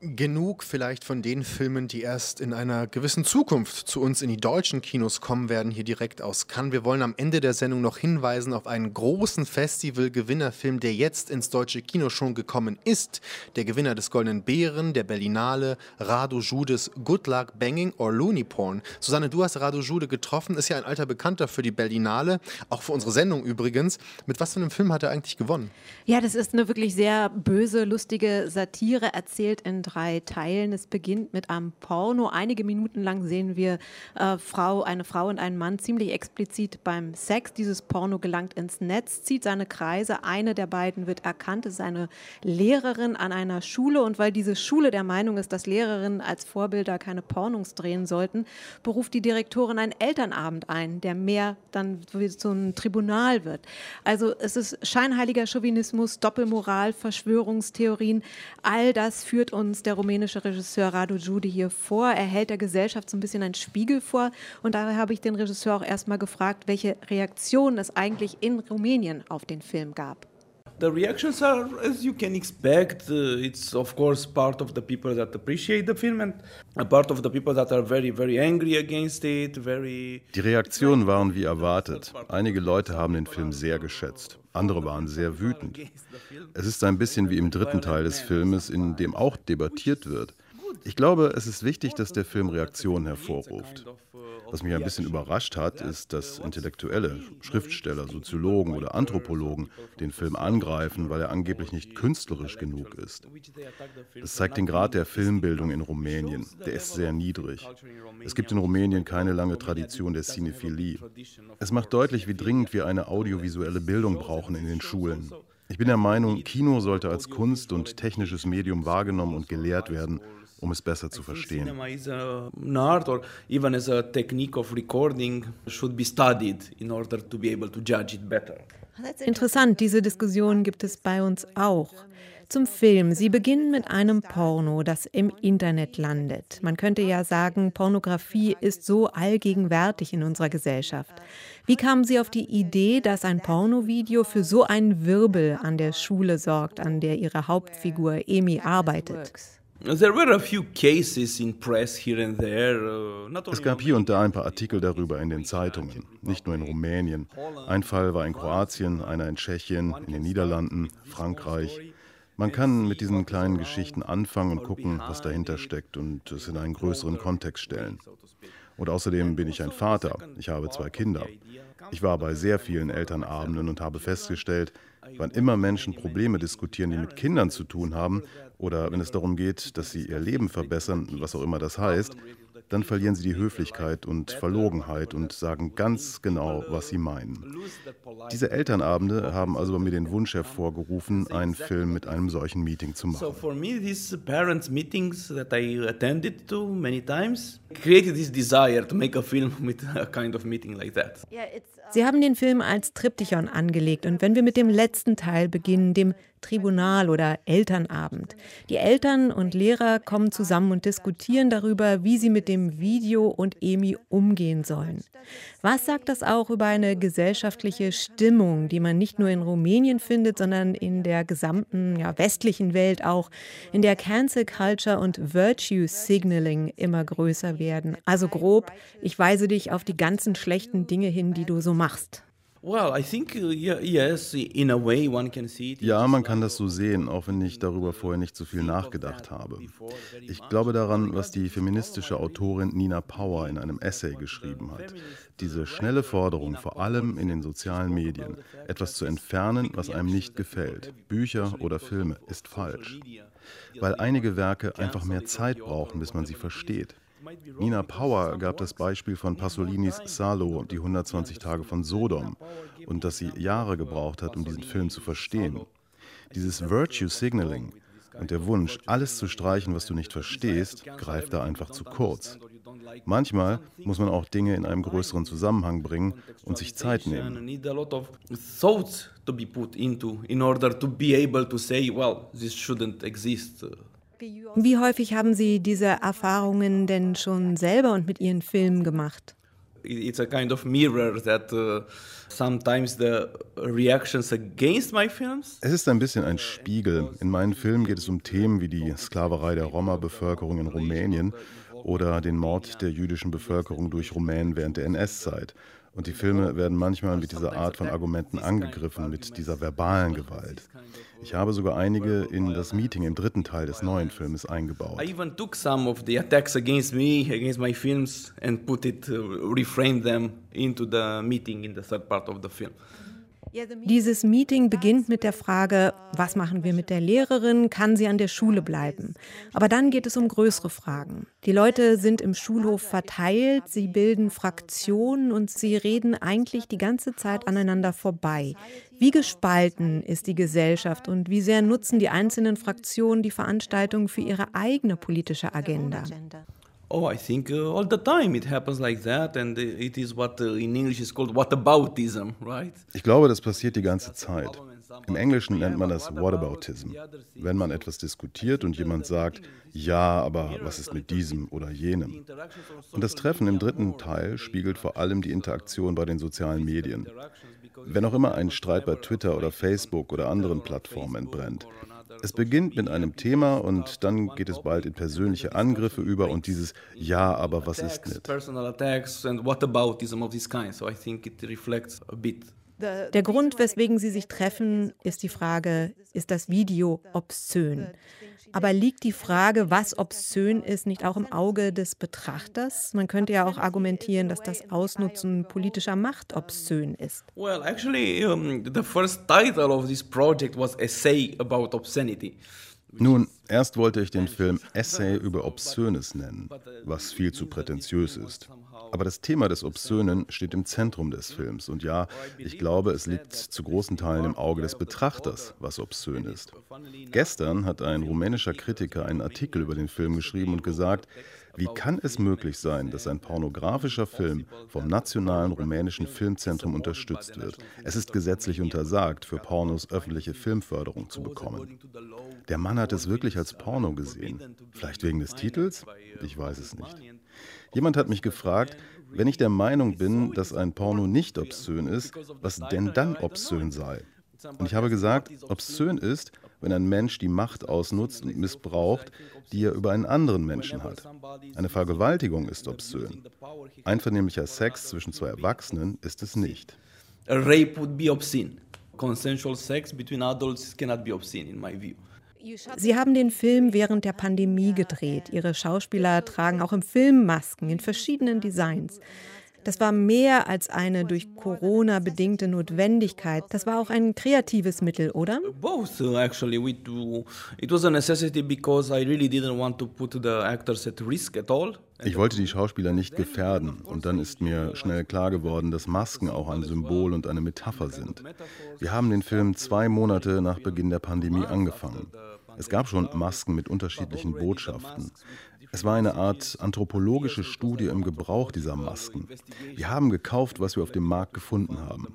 genug vielleicht von den Filmen, die erst in einer gewissen Zukunft zu uns in die deutschen Kinos kommen werden, hier direkt aus Cannes. Wir wollen am Ende der Sendung noch hinweisen auf einen großen Festival-Gewinnerfilm, der jetzt ins deutsche Kino schon gekommen ist. Der Gewinner des Goldenen Bären, der Berlinale, Radu Judes Good Luck Banging or Looney Porn. Susanne, du hast Radu Jude getroffen, ist ja ein alter Bekannter für die Berlinale, auch für unsere Sendung übrigens. Mit was für einem Film hat er eigentlich gewonnen? Ja, das ist eine wirklich sehr böse, lustige Satire, erzählt in drei Teilen. Es beginnt mit einem Porno. Einige Minuten lang sehen wir äh, Frau, eine Frau und einen Mann ziemlich explizit beim Sex. Dieses Porno gelangt ins Netz, zieht seine Kreise. Eine der beiden wird erkannt, ist eine Lehrerin an einer Schule. Und weil diese Schule der Meinung ist, dass Lehrerinnen als Vorbilder keine Pornos drehen sollten, beruft die Direktorin einen Elternabend ein, der mehr dann so ein Tribunal wird. Also es ist scheinheiliger Chauvinismus, Doppelmoral, Verschwörungstheorien. All das führt uns der rumänische Regisseur Radu Jude hier vor. Er hält der Gesellschaft so ein bisschen einen Spiegel vor. Und daher habe ich den Regisseur auch erstmal gefragt, welche Reaktionen es eigentlich in Rumänien auf den Film gab. The reactions are, as you can expect, uh, it's of course part of the people that appreciate the film and a part of the people that are very, very angry against it, very. Die Reaktionen waren wie erwartet. Einige Leute haben den Film sehr geschätzt. Andere waren sehr wütend. Es ist ein bisschen wie im dritten Teil des Filmes, in dem auch debattiert wird. Ich glaube, es ist wichtig, dass der Film Reaktionen hervorruft. Was mich ein bisschen überrascht hat, ist, dass Intellektuelle, Schriftsteller, Soziologen oder Anthropologen den Film angreifen, weil er angeblich nicht künstlerisch genug ist. Das zeigt den Grad der Filmbildung in Rumänien. Der ist sehr niedrig. Es gibt in Rumänien keine lange Tradition der Cinephilie. Es macht deutlich, wie dringend wir eine audiovisuelle Bildung brauchen in den Schulen. Ich bin der Meinung, Kino sollte als Kunst und technisches Medium wahrgenommen und gelehrt werden um es besser zu verstehen. Interessant, diese Diskussion gibt es bei uns auch. Zum Film. Sie beginnen mit einem Porno, das im Internet landet. Man könnte ja sagen, Pornografie ist so allgegenwärtig in unserer Gesellschaft. Wie kamen Sie auf die Idee, dass ein Pornovideo für so einen Wirbel an der Schule sorgt, an der Ihre Hauptfigur Emi arbeitet? Uh, es gab hier und da ein paar Artikel darüber in den Zeitungen, nicht nur in Rumänien. Ein Fall war in Kroatien, einer in Tschechien, in den Niederlanden, Frankreich. Man kann mit diesen kleinen Geschichten anfangen und gucken, was dahinter steckt und es in einen größeren Kontext stellen. Und außerdem bin ich ein Vater. Ich habe zwei Kinder. Ich war bei sehr vielen Elternabenden und habe festgestellt, wann immer Menschen Probleme diskutieren, die mit Kindern zu tun haben, oder wenn es darum geht, dass sie ihr Leben verbessern, was auch immer das heißt, dann verlieren sie die Höflichkeit und Verlogenheit und sagen ganz genau, was sie meinen. Diese Elternabende haben also bei mir den Wunsch hervorgerufen, einen Film mit einem solchen Meeting zu machen. So for me these parents meetings that I attended to many times created this desire to make a film with a kind of meeting like that. Sie haben den Film als Triptychon angelegt und wenn wir mit dem letzten Teil beginnen, dem Tribunal oder Elternabend. Die Eltern und Lehrer kommen zusammen und diskutieren darüber, wie sie mit dem Video und EMI umgehen sollen. Was sagt das auch über eine gesellschaftliche Stimmung, die man nicht nur in Rumänien findet, sondern in der gesamten ja, westlichen Welt auch, in der Cancel Culture und Virtue Signaling immer größer werden? Also grob, ich weise dich auf die ganzen schlechten Dinge hin, die du so machst. Ja, man kann das so sehen, auch wenn ich darüber vorher nicht so viel nachgedacht habe. Ich glaube daran, was die feministische Autorin Nina Power in einem Essay geschrieben hat. Diese schnelle Forderung, vor allem in den sozialen Medien, etwas zu entfernen, was einem nicht gefällt, Bücher oder Filme, ist falsch. Weil einige Werke einfach mehr Zeit brauchen, bis man sie versteht. Nina Power gab das Beispiel von Pasolinis Salo, die 120 Tage von Sodom, und dass sie Jahre gebraucht hat, um diesen Film zu verstehen. Dieses Virtue Signaling und der Wunsch, alles zu streichen, was du nicht verstehst, greift da einfach zu kurz. Manchmal muss man auch Dinge in einem größeren Zusammenhang bringen und sich Zeit nehmen. in order to be able to say, well, this shouldn't exist. Wie häufig haben Sie diese Erfahrungen denn schon selber und mit Ihren Filmen gemacht? It's a kind of mirror that uh, sometimes the reactions against my films. Es ist ein bisschen ein Spiegel. In meinen Filmen geht es um Themen wie die Sklaverei der Roma-Bevölkerung in Rumänien oder den Mord der jüdischen Bevölkerung durch Rumänen während der NS-Zeit. Und die Filme werden manchmal mit dieser Art von Argumenten angegriffen, mit dieser verbalen Gewalt. Ich habe sogar einige in das Meeting im dritten Teil des neuen Filmes eingebaut. I even took some of the attacks against me, against my films, and put it, uh, reframed them into the meeting in the third part of the film. Dieses Meeting beginnt mit der Frage, was machen wir mit der Lehrerin? Kann sie an der Schule bleiben? Aber dann geht es um größere Fragen. Die Leute sind im Schulhof verteilt, sie bilden Fraktionen und sie reden eigentlich die ganze Zeit aneinander vorbei. Wie gespalten ist die Gesellschaft und wie sehr nutzen die einzelnen Fraktionen die Veranstaltung für ihre eigene politische Agenda? Oh, I think uh, all the time it happens like that, and it is what uh, in English is called whataboutism, right? Ich glaube, das passiert die ganze Zeit. Im Englischen nennt man das Whataboutism. Wenn man etwas diskutiert und jemand sagt, ja, aber was ist mit diesem oder jenem? Und das Treffen im dritten Teil spiegelt vor allem die Interaktion bei den sozialen Medien. Wenn auch immer ein Streit bei Twitter oder Facebook oder anderen Plattformen entbrennt, es beginnt mit einem Thema und dann geht es bald in persönliche Angriffe über und dieses Ja, aber was ist mit? Der Grund, weswegen sie sich treffen, ist die Frage, ist das Video obszön? Aber liegt die Frage, was obszön ist, nicht auch im Auge des Betrachters? Man könnte ja auch argumentieren, dass das Ausnutzen politischer Macht obszön ist. Well, actually, um, the first title of this project was Essay about Obscenity. Nun, erst wollte ich den Film Essay über Obszönes nennen, was viel zu prätentiös ist. Aber das Thema des Obszönen steht im Zentrum des Films. Und ja, ich glaube, es liegt zu großen Teilen im Auge des Betrachters, was obszön ist. Gestern hat ein rumänischer Kritiker einen Artikel über den Film geschrieben und gesagt, wie kann es möglich sein, dass ein pornografischer Film vom Nationalen Rumänischen Filmzentrum unterstützt wird? Es ist gesetzlich untersagt, für Pornos öffentliche Filmförderung zu bekommen. Der Mann hat es wirklich als Porno gesehen. Vielleicht wegen des Titels? Ich weiß es nicht. Jemand hat mich gefragt, wenn ich der Meinung bin, dass ein Porno nicht obszön ist, was denn dann obszön sei. Und ich habe gesagt, obszön ist, wenn ein Mensch die Macht ausnutzt und missbraucht, die er über einen anderen Menschen hat. Eine Vergewaltigung ist obszön. Einvernehmlicher Sex zwischen zwei Erwachsenen ist es nicht. A rape would be obscene. Consensual sex between adults cannot be obscene in my view. Sie haben den Film während der Pandemie gedreht. Ihre Schauspieler tragen auch im Film Masken in verschiedenen Designs. Das war mehr als eine durch Corona bedingte Notwendigkeit. Das war auch ein kreatives Mittel, oder? Both actually. We do. It was a necessity because I really didn't want to put the actors at risk at all. Ich wollte die Schauspieler nicht gefährden und dann ist mir schnell klar geworden, dass Masken auch ein Symbol und eine Metapher sind. Wir haben den Film zwei Monate nach Beginn der Pandemie angefangen. Es gab schon Masken mit unterschiedlichen Botschaften. Es war eine Art anthropologische Studie im Gebrauch dieser Masken. Wir haben gekauft, was wir auf dem Markt gefunden haben.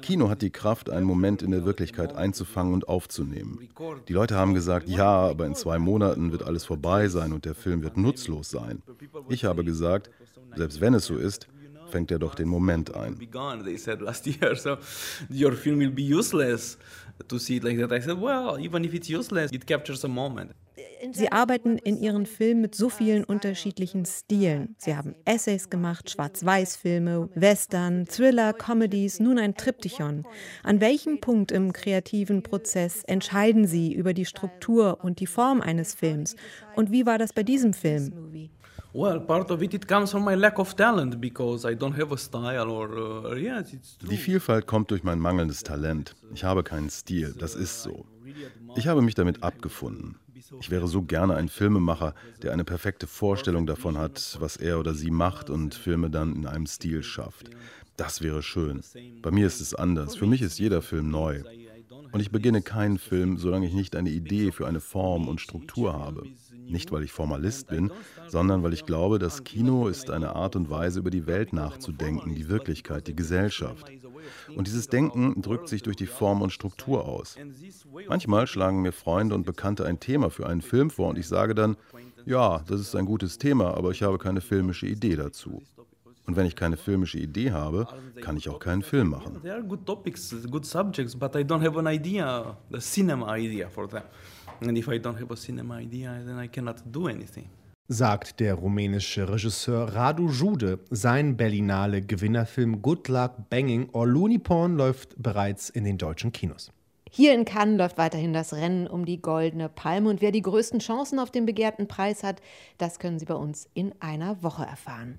Kino hat die Kraft, einen Moment in der Wirklichkeit einzufangen und aufzunehmen. Die Leute haben gesagt, ja, aber in zwei Monaten wird alles vorbei sein und der Film wird nutzlos sein. Ich habe gesagt, selbst wenn es so ist, fängt er doch den Moment ein. Sie arbeiten in ihren Filmen mit so vielen unterschiedlichen Stilen. Sie haben Essays gemacht, Schwarz-Weiß-Filme, Western, Thriller, Comedies, nun ein Triptychon. An welchem Punkt im kreativen Prozess entscheiden Sie über die Struktur und die Form eines Films? Und wie war das bei diesem Film? Well, part of it, it comes from my lack of talent because I don't have a style or yes, it's true. Die Vielfalt kommt durch mein mangelndes Talent. Ich habe keinen Stil, das ist so. Ich habe mich damit abgefunden. Ich wäre so gerne ein Filmemacher, der eine perfekte Vorstellung davon hat, was er oder sie macht und Filme dann in einem Stil schafft. Das wäre schön. Bei mir ist es anders. Für mich ist jeder Film neu. Und ich beginne keinen Film, solange ich nicht eine Idee für eine Form und Struktur habe. Nicht, weil ich Formalist bin, sondern weil ich glaube, das Kino ist eine Art und Weise, über die Welt nachzudenken, die Wirklichkeit, die Gesellschaft. Und dieses Denken drückt sich durch die Form und Struktur aus. Manchmal schlagen mir Freunde und Bekannte ein Thema für einen Film vor und ich sage dann, ja, das ist ein gutes Thema, aber ich habe keine filmische Idee dazu. Und wenn ich keine filmische Idee habe, kann ich auch keinen Film machen. They are good topics, good subjects, but I don't have an idea, the cinema idea for them. And if I don't have a cinema idea, then I cannot do anything. Sagt der rumänische Regisseur Radu Jude. Sein Berlinale Gewinnerfilm Good Luck Banging or Looney Porn läuft bereits in den deutschen Kinos. Hier in Cannes läuft weiterhin das Rennen um die Goldene Palme und wer die größten Chancen auf den begehrten Preis hat, das können Sie bei uns in einer Woche erfahren.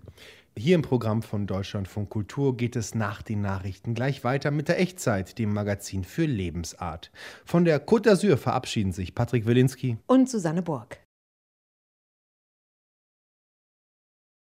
Hier im Programm von Deutschlandfunk Kultur geht es nach den Nachrichten gleich weiter mit der Echtzeit, dem Magazin für Lebensart. Von der Côte d'Azur verabschieden sich Patrick Wilinski und Susanne Burg.